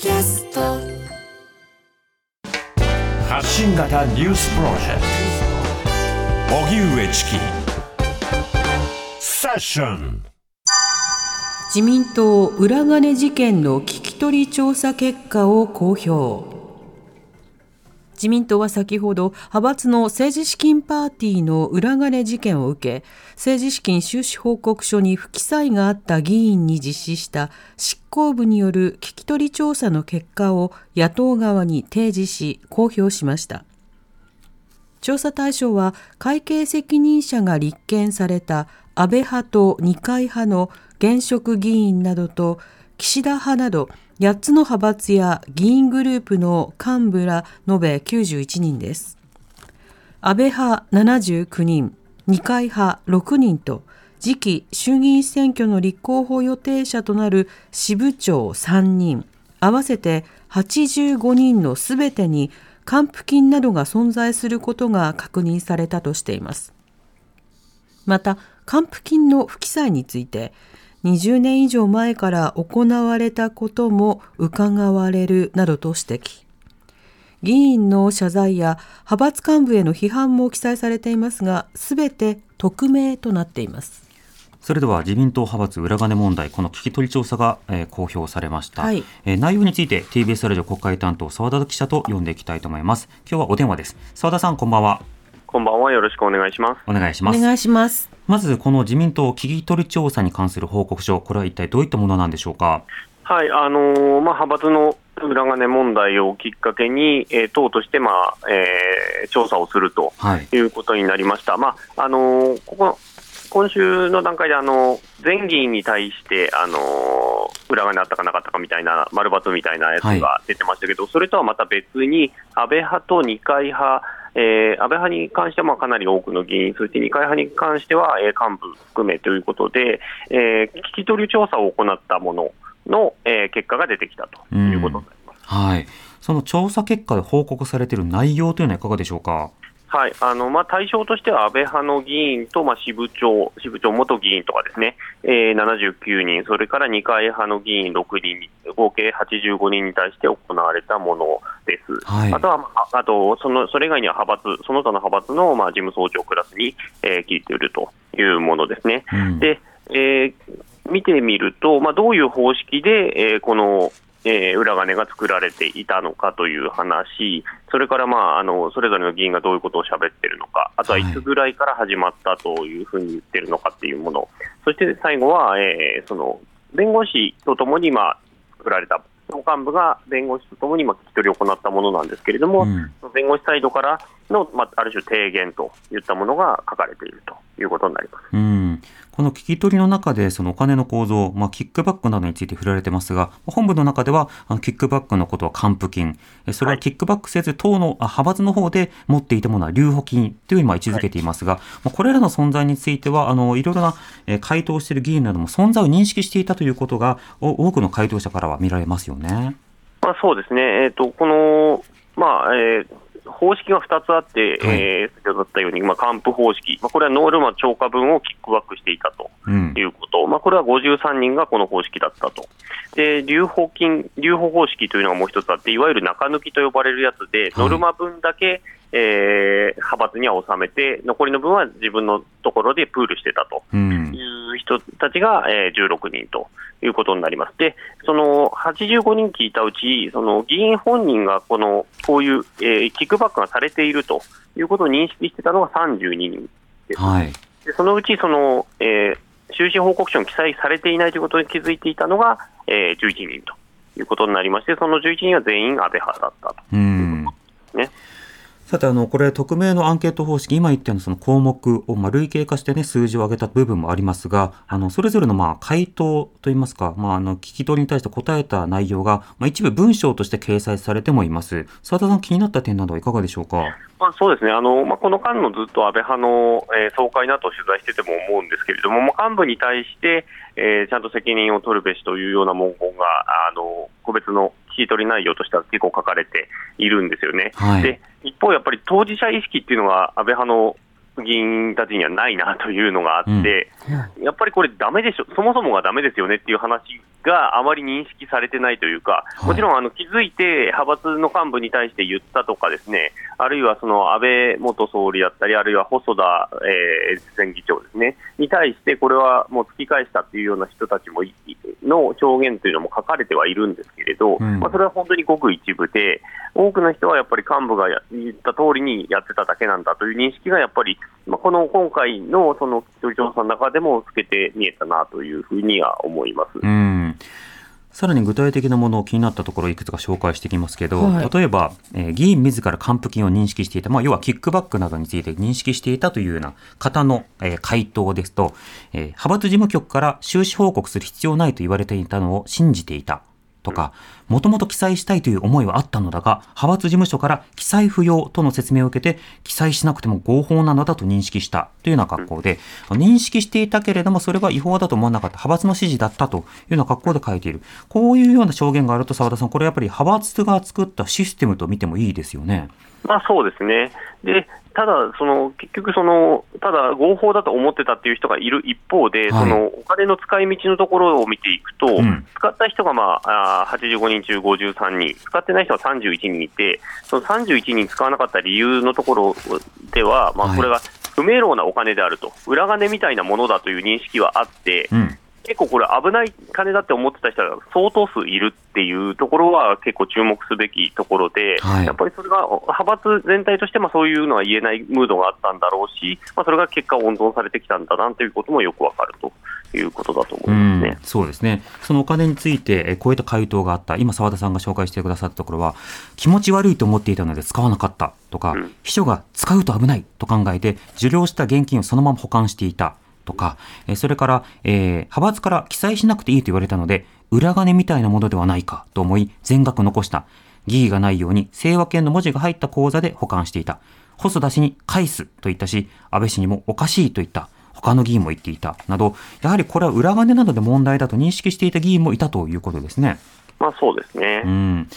キャスト。発信型ニュースプロジェクト。荻上チキ。セッション。自民党裏金事件の聞き取り調査結果を公表自民党は先ほど派閥の政治資金パーティーの裏金事件を受け政治資金収支報告書に不記載があった議員に実施した執行部による聞き取り調査の結果を野党側に提示し公表しました。調査対象は会計責任者が立件された安倍派と二階派の現職議員などと岸田派など8つの派閥や議員グループの幹部ら延べ91人です。安倍派79人、二階派6人と次期衆議院選挙の立候補予定者となる支部長3人、合わせて85人のすべてに還付金などが存在することが確認されたとしています。また、還付金の不記載について、20年以上前から行われたことも伺われるなどと指摘。議員の謝罪や派閥幹部への批判も記載されていますが、すべて匿名となっています。それでは自民党派閥裏金問題、この聞き取り調査が、えー、公表されました、はい、えー、内容について TBS ラジオ国会担当澤田記者と読んでいきたいと思います。今日はお電話です。澤田さん、こんばんは。こんばんは。よろしくお願いします。お願いします。お願いします。まず、この自民党聞き取り調査に関する報告書、これは一体どういったものなんでしょうか？はい、あのー、まあ、派閥の裏金問題をきっかけに、えー、党として、まあえー、調査をするということになりました。はい、まああのー、ここ今週の段階であの全議員に対してあの裏金あったかなかったかみたいな丸抜みたいなやつが出てましたけど、はい、それとはまた別に安倍派と二階派えー、安倍派に関してはまあかなり多くの議員、そして二階派に関しては、えー、幹部含めということで、えー、聞き取り調査を行ったものの、えー、結果が出てきたということになります、はい、その調査結果で報告されている内容というのはいかがでしょうか？はい。あのまあ、対象としては安倍派の議員と、まあ、支部長、支部長元議員とかですね、えー、79人、それから二階派の議員6人、合計85人に対して行われたものです。はい、あとは、あとそのそれ以外には派閥、その他の派閥の、まあ、事務総長クラスに、えー、聞いているというものですね。うん、でえー、見てみると、まあ、どういう方式で、えー、このえー、裏金が作られていたのかという話、それから、まあ、あのそれぞれの議員がどういうことを喋ってるのか、あとはい。つぐらいから始まったというふうに言ってるのかっていうもの、はい、そして最後は、えー、その弁護士とともに、まあ、作られた、党幹部が弁護士とともに、まあ、聞き取りを行ったものなんですけれども、うん、弁護士サイドからの、まあ、ある種提言といったものが書かれているということになります。うん。この聞き取りの中で、そのお金の構造、まあ、キックバックなどについて触れられてますが、本部の中では、あのキックバックのことは還付金、それはキックバックせず、党の派閥の方で持っていたものは留保金というふうに位置づけていますが、はい、これらの存在については、あのいろいろな回答している議員なども存在を認識していたということが、多くの回答者からは見られますよね。まあ、そうですね、えーと、この、まあえー方式が2つあって、はい、えー、先ほどったように、まあ、還付方式、まあ、これはノールマ超過分をキックバックしていたということ、うん、まあ、これは53人がこの方式だったと、で留保金、留保方式というのがもう一つあって、いわゆる中抜きと呼ばれるやつで、ノルマ分だけ、えー、派閥には収めて、残りの分は自分のところでプールしてたという人たちが、えー、16人ということになります。で、その85人聞いたうち、その議員本人がこのこういう、えー、キックバックがされているということを認識してたのが32人です。はい、でそのうちその、えー、収支報告書に記載されていないということに気づいていたのが、えー、11人ということになりまして、その11人は全員安倍派だったということですね。さて、あの、これ、匿名のアンケート方式、今言ったようなその項目を、まあ、類型化してね、数字を上げた部分もありますが、あの、それぞれの、まあ、回答といいますか、まあ、あの、聞き取りに対して答えた内容が、まあ、一部文章として掲載されてもいます。澤田さん、気になった点などはいかがでしょうか？まあ、そうですね、あのまあ、この間のずっと安倍派の、えー、総会などを取材してても思うんですけれども、まあ、幹部に対して、えー、ちゃんと責任を取るべしというような文言が、あの個別の聞き取り内容としては結構書かれているんですよね。はい、で一方、やっぱり当事者意識っていうのが安倍派の議員たちにはないなというのがあって、やっぱりこれ、ダメでしょ、そもそもがダメですよねっていう話があまり認識されてないというか、はい。もちろんあの気づいて派閥の幹部に対して言ったとかですね、あるいはその安倍元総理だったり、あるいは細田、えー前議長ですね、に対して、これはもう突き返したっていうような人たちもいの表現というのも書かれてはいるんですけれど、うん。まあ、それは本当にごく一部で、多くの人はやっぱり幹部がや言った通りにやってただけなんだという認識がやっぱり、まあ、この今回のその調査の中でも透けて見えたなというふうには思います。うんさらに具体的なものを気になったところいくつか紹介していきますけど、はい例えば、えー議員自ら還付金を認識していた、まあ、要はキックバックなどについて認識していたというような方の、えー回答ですと、えー派閥事務局から収支報告する必要ないと言われていたのを信じていた。とか、もともと記載したいという思いはあったのだが、派閥事務所から記載不要との説明を受けて、記載しなくても合法なのだと認識したというような格好で、認識していたけれども、それは違法だと思わなかった、派閥の指示だったというような格好で書いている。こういうような証言があると、澤田さん、これやっぱり派閥が作ったシステムと見てもいいですよね。まあそうですね。で、ただ、その結局その、ただ合法だと思ってたっていう人がいる一方で、はい。そのお金の使い道のところを見ていくと、うん。使った人が、まあ、あー85人中53人、使ってない人は31人いて、その31人使わなかった理由のところでは、まあ、はい。これが不明朗なお金であると、裏金みたいなものだという認識はあって、うん。結構これ、危ない金だって思ってた人が相当数いるっていうところは結構注目すべきところで、はいやっぱりそれが派閥全体としてもそういうのは言えないムードがあったんだろうし、まあ、それが結果、温存されてきたんだなということもよくわかるということだと思ういますねん。、そうですね。そのお金について、えーこういった回答があった。今、澤田さんが紹介してくださったところは、気持ち悪いと思っていたので使わなかったとか、うん秘書が使うと危ないと考えて、受領した現金をそのまま保管していたとか、えーそれから、えー派閥から記載しなくていいと言われたので、裏金みたいなものではないかと思い、全額残した。疑義がないように、清和権の文字が入った口座で保管していた。細田氏に返すと言ったし、安倍氏にもおかしいと言った。他の議員も言っていた。など、やはりこれは裏金などで問題だと認識していた議員もいたということですね。まあそうですね。うん。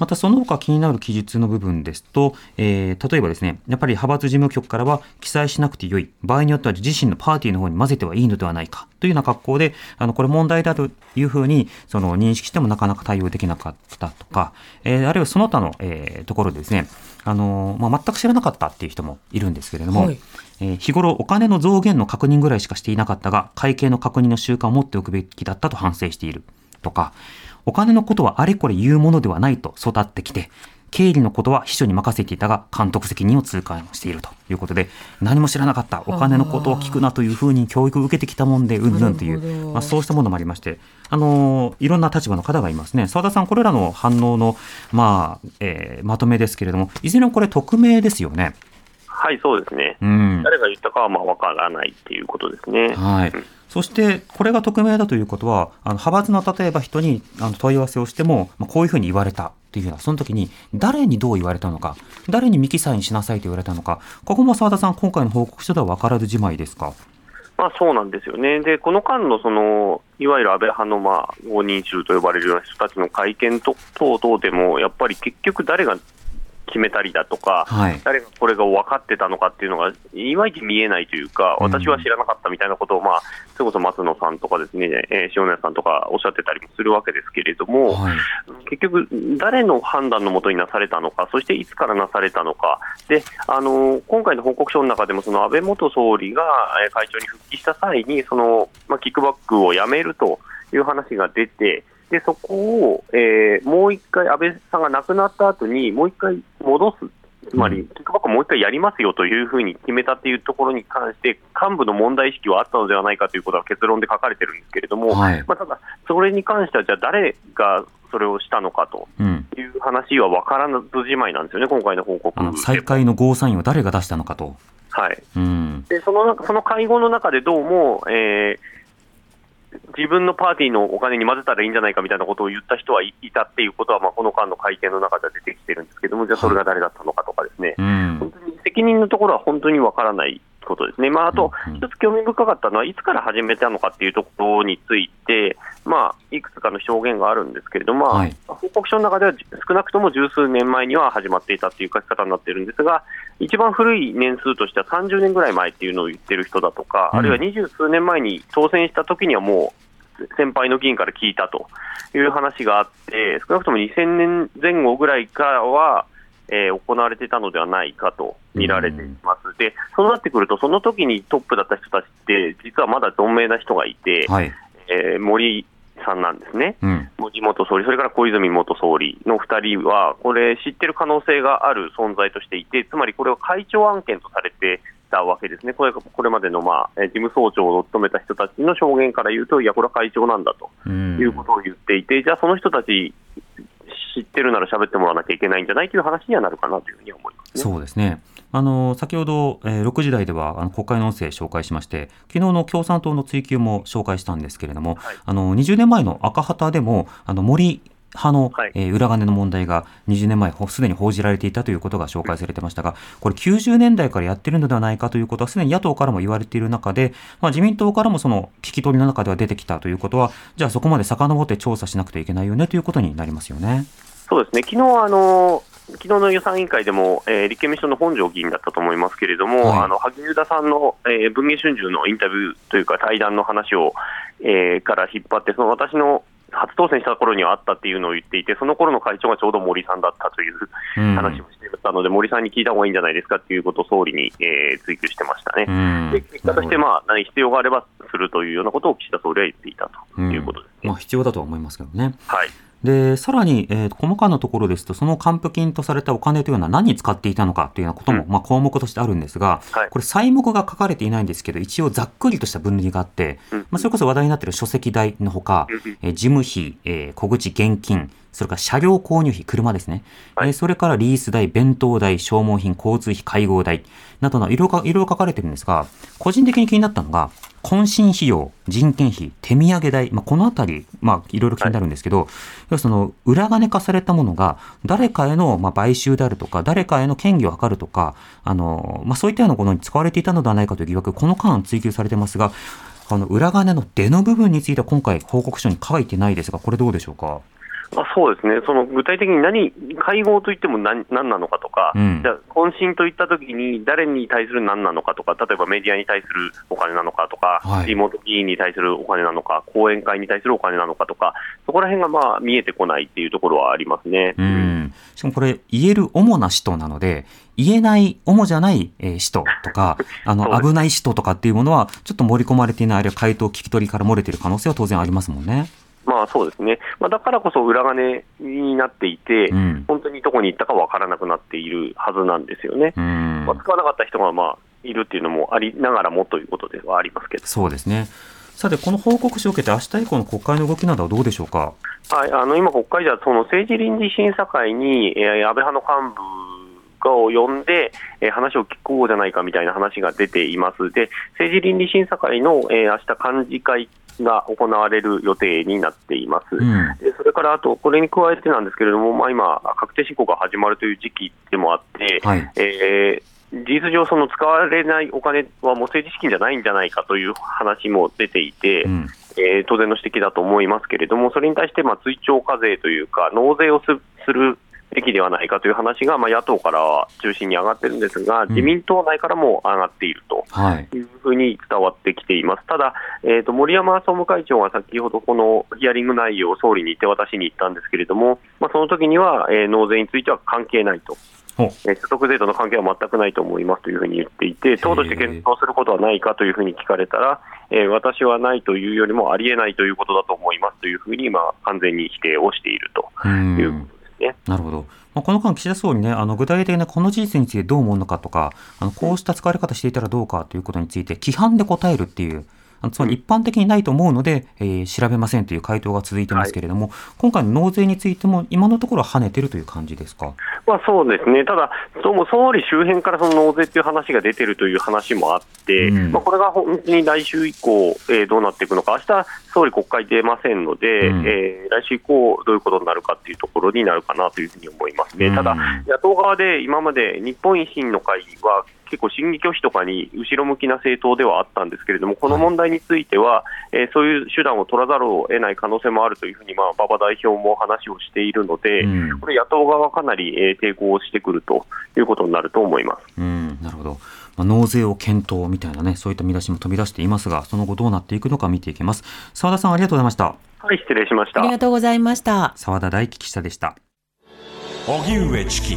またその他気になる記述の部分ですと、えー例えばですね、やっぱり派閥事務局からは記載しなくてよい、場合によっては自身のパーティーの方に混ぜてはいいのではないかというような格好で、あのこれ問題だというふうにその認識してもなかなか対応できなかったとか、えーあるいはその他の、えーところでですね、あのーまあ、全く知らなかったっていう人もいるんですけれども、はい。えー日頃お金の増減の確認ぐらいしかしていなかったが、会計の確認の習慣を持っておくべきだったと反省しているとか、お金のことはあれこれ言うものではないと育ってきて、経理のことは秘書に任せていたが、監督責任を痛感しているということで、何も知らなかった、お金のことを聞くなというふうに教育を受けてきたもんで、うんぬんという、まあ、そうしたものもありまして、あのーいろんな立場の方がいますね。澤田さん、これらの反応の、まあ、えーまとめですけれども、いずれもこれ匿名ですよね。はい、そうですね。うん。誰が言ったかはまあわからないっていうことですね。はい。そして、これが匿名だということは、あの派閥の例えば人にあの問い合わせをしても、まあ、こういうふうに言われたっていうような、その時に誰にどう言われたのか、誰に未記載にしなさいと言われたのか、ここも澤田さん、今回の報告書では分からずじまいですか？まあそうなんですよね。で、この間のその、いわゆる安倍派のまあ、5人衆と呼ばれるような人たちの会見と等々でも、やっぱり結局誰が決めたりだとか、はい。誰がこれが分かってたのかっていうのが、いまいち見えないというか、うん私は知らなかったみたいなことを、まあ、それこそ松野さんとかですね、えー塩谷さんとかおっしゃってたりもするわけですけれども、はい。結局、誰の判断のもとになされたのか、そしていつからなされたのか、であの今回の報告書の中でも、その安倍元総理がえー会長に復帰した際に、そのまあ、キックバックをやめるという話が出て、でそこを、えーもう一回、安倍さんが亡くなった後に、もう一回戻す。つまり、うんキックバックをもう一回やりますよというふうに決めたっていうところに関して、幹部の問題意識はあったのではないかということは結論で書かれてるんですけれども、はい。まあ、ただ、それに関しては、じゃあ誰がそれをしたのかとうん。いう話は分からずじまいなんですよね、今回の報告あの再開のゴーサインを誰が出したのかと。はい、うん。でその中その会合の中でどうも、えー自分のパーティーのお金に混ぜたらいいんじゃないかみたいなことを言った人はいたっていうことは、まあ、この間の会見の中では出てきてるんですけども、じゃあそれが誰だったのかとかですね、うん。責任のところは本当にわからないことですね、まあ、あと一つ興味深かったのは、いつから始めたのかっていうところについて、まあ、いくつかの証言があるんですけれども、まあはい報告書の中では少なくとも十数年前には始まっていたっていう書き方になってるんですが、一番古い年数としては30年ぐらい前っていうのを言ってる人だとか、うん。あるいは二十数年前に当選した時にはもう、先輩の議員から聞いたという話があって、少なくとも2000年前後ぐらいからは、えー行われていたのではないかと見られています、でそうなってくると、その時にトップだった人たちって、実はまだ存命な人がいて、はい。えー森さんなんですね。うん。森元総理、それから小泉元総理の2人は、これ、知ってる可能性がある存在としていて、つまりこれは会長案件とされてたわけですね、これこれまでの、まあ、えー事務総長を務めた人たちの証言から言うと、いや、これは会長なんだとうんいうことを言っていて、じゃあ、その人たち、知ってるなら喋ってもらわなきゃいけないんじゃない？という話にはなるかなというふうに思いますね。そうですね。あの先ほど、えー6時台ではあの国会の音声紹介しまして昨日の共産党の追及も紹介したんですけれども、はいあの20年前の赤旗でもあの森派の、はい。えー裏金の問題が20年前ほすでに報じられていたということが紹介されてましたがこれ90年代からやってるのではないかということはすでに野党からも言われている中で、まあ、自民党からもその聞き取りの中では出てきたということはじゃあそこまで遡って調査しなくてはいけないよねということになりますよね。そうですね、昨日あの昨日の予算委員会でも、えー立憲民主党の本庄議員だったと思いますけれども、はい。あの萩生田さんの、えー文藝春秋のインタビューというか、対談の話を、えーから引っ張って、その私の初当選した頃にはあったっていうのを言っていて、その頃の会長がちょうど森さんだったといううん話をしていたので、森さんに聞いた方がいいんじゃないですかっていうことを総理に、えー追及してましたね。うんで結果として、まあ、何必要があればするというようなことを岸田総理は言っていたということですね。まあ、必要だとは思いますけどね。はいで、さらに、えー細かなところですと、その還付金とされたお金というのは何に使っていたのかというようなことも、うん。まあ、項目としてあるんですが、はい。これ、細目が書かれていないんですけど、一応ざっくりとした分類があって、うん。まあ、それこそ話題になっている書籍代のほか、うんうん。えー事務費、えー小口現金、それから車両購入費、車ですね、はい。えーそれからリース代、弁当代、消耗品、交通費、会合代などのいろいろいろいろ書かれてるんですが、個人的に気になったのが、懇親費用、人件費、手土産代、まあ、このあたり、まあ、いろいろ気になるんですけど、要はその裏金化されたものが誰かへのまあ買収であるとか、誰かへの権利を図るとか、あのまあ、そういったようなものに使われていたのではないかという疑惑、この間追及されてますが、あの裏金の出の部分については今回報告書に書いてないですが、これどうでしょうか？あそうですね、その具体的に何、会合といっても何何なのかとか、うんじゃあ、懇親といったときに、誰に対する何なのかとか、例えばメディアに対するお金なのかとか、はいリモート議員に対するお金なのか、講演会に対するお金なのかとか、そこら辺がまあ見えてこないっていうところはありますね。うん。しかもこれ、言える主な使途なので、言えない、主じゃない、えー使途とか、あの、危ない使途とかっていうものは、ちょっと盛り込まれていない、あるいは回答、聞き取りから漏れている可能性は当然ありますもんね。まあそうですね、まあ、だからこそ裏金になっていて、うん。本当にどこに行ったか分からなくなっているはずなんですよね。うんまあ、使わなかった人がまあいるっていうのもありながらもということではありますけど。そうですね。さて、この報告書を受けて、明日以降の国会の動きなどはどうでしょうか？はい、あの今、国会ではその政治倫理審査会に、えー安倍派の幹部がを呼んで、えー話を聞こうじゃないかみたいな話が出ています、で政治倫理審査会の、えー明日幹事会が行われる予定になっています。うん。でそれからあと、これに加えてなんですけれども、まあ、今、確定申告が始まるという時期でもあって、はい。えー事実上、その使われないお金はもう政治資金じゃないんじゃないかという話も出ていて、うん。えー当然の指摘だと思いますけれども、それに対してまあ追徴課税というか、納税をすするべきではないかという話が、まあ、野党からは中心に上がってるんですが、ん自民党内からも上がっていると。はい。いうふうに伝わってきています。ただ、えーと、森山総務会長が先ほどこのヒアリング内容を総理に手渡しに行ったんですけれども、まあ、その時には、えー納税については関係ないと。えー所得税との関係は全くないと思いますというふうに言っていて、党として検討することはないかというふうに聞かれたら、えー私はないというよりもありえないということだと思いますというふうに、まあ、完全に否定をしているとういうね。なるほど。まあ、この間、岸田総理ね、あの具体的なこの事実についてどう思うのかとか、あのこうした使われ方していたらどうかということについて、規範で答えるっていう、つまり一般的にないと思うので、えー調べませんという回答が続いてますけれども、今回の納税についても今のところは跳ねてるという感じですか？まあ、そうですね、ただ、どうも総理周辺からその納税っていう話が出てるという話もあって、うんまあ、これが本当に来週以降、えーどうなっていくのか、明日総理、国会出ませんので、うんえー来週以降、どういうことになるかっていうところになるかなというふうに思いますね。うんただ、野党側で今まで日本維新の会は、結構、審議拒否とかに後ろ向きな政党ではあったんですけれども、この問題については、えーそういう手段を取らざるを得ない可能性もあるというふうに、まあ、馬場代表も話をしているので、うんこれ、野党側はかなり、えー抵抗をしてくるということになると思います。うん、なるほど。まあ、納税を検討みたいなね、そういった見出しも飛び出していますが、その後どうなっていくのか見ていきます。澤田さんありがとうございました。はい、失礼しましたあり。がとうございました。澤田大樹記者でした。荻上チキ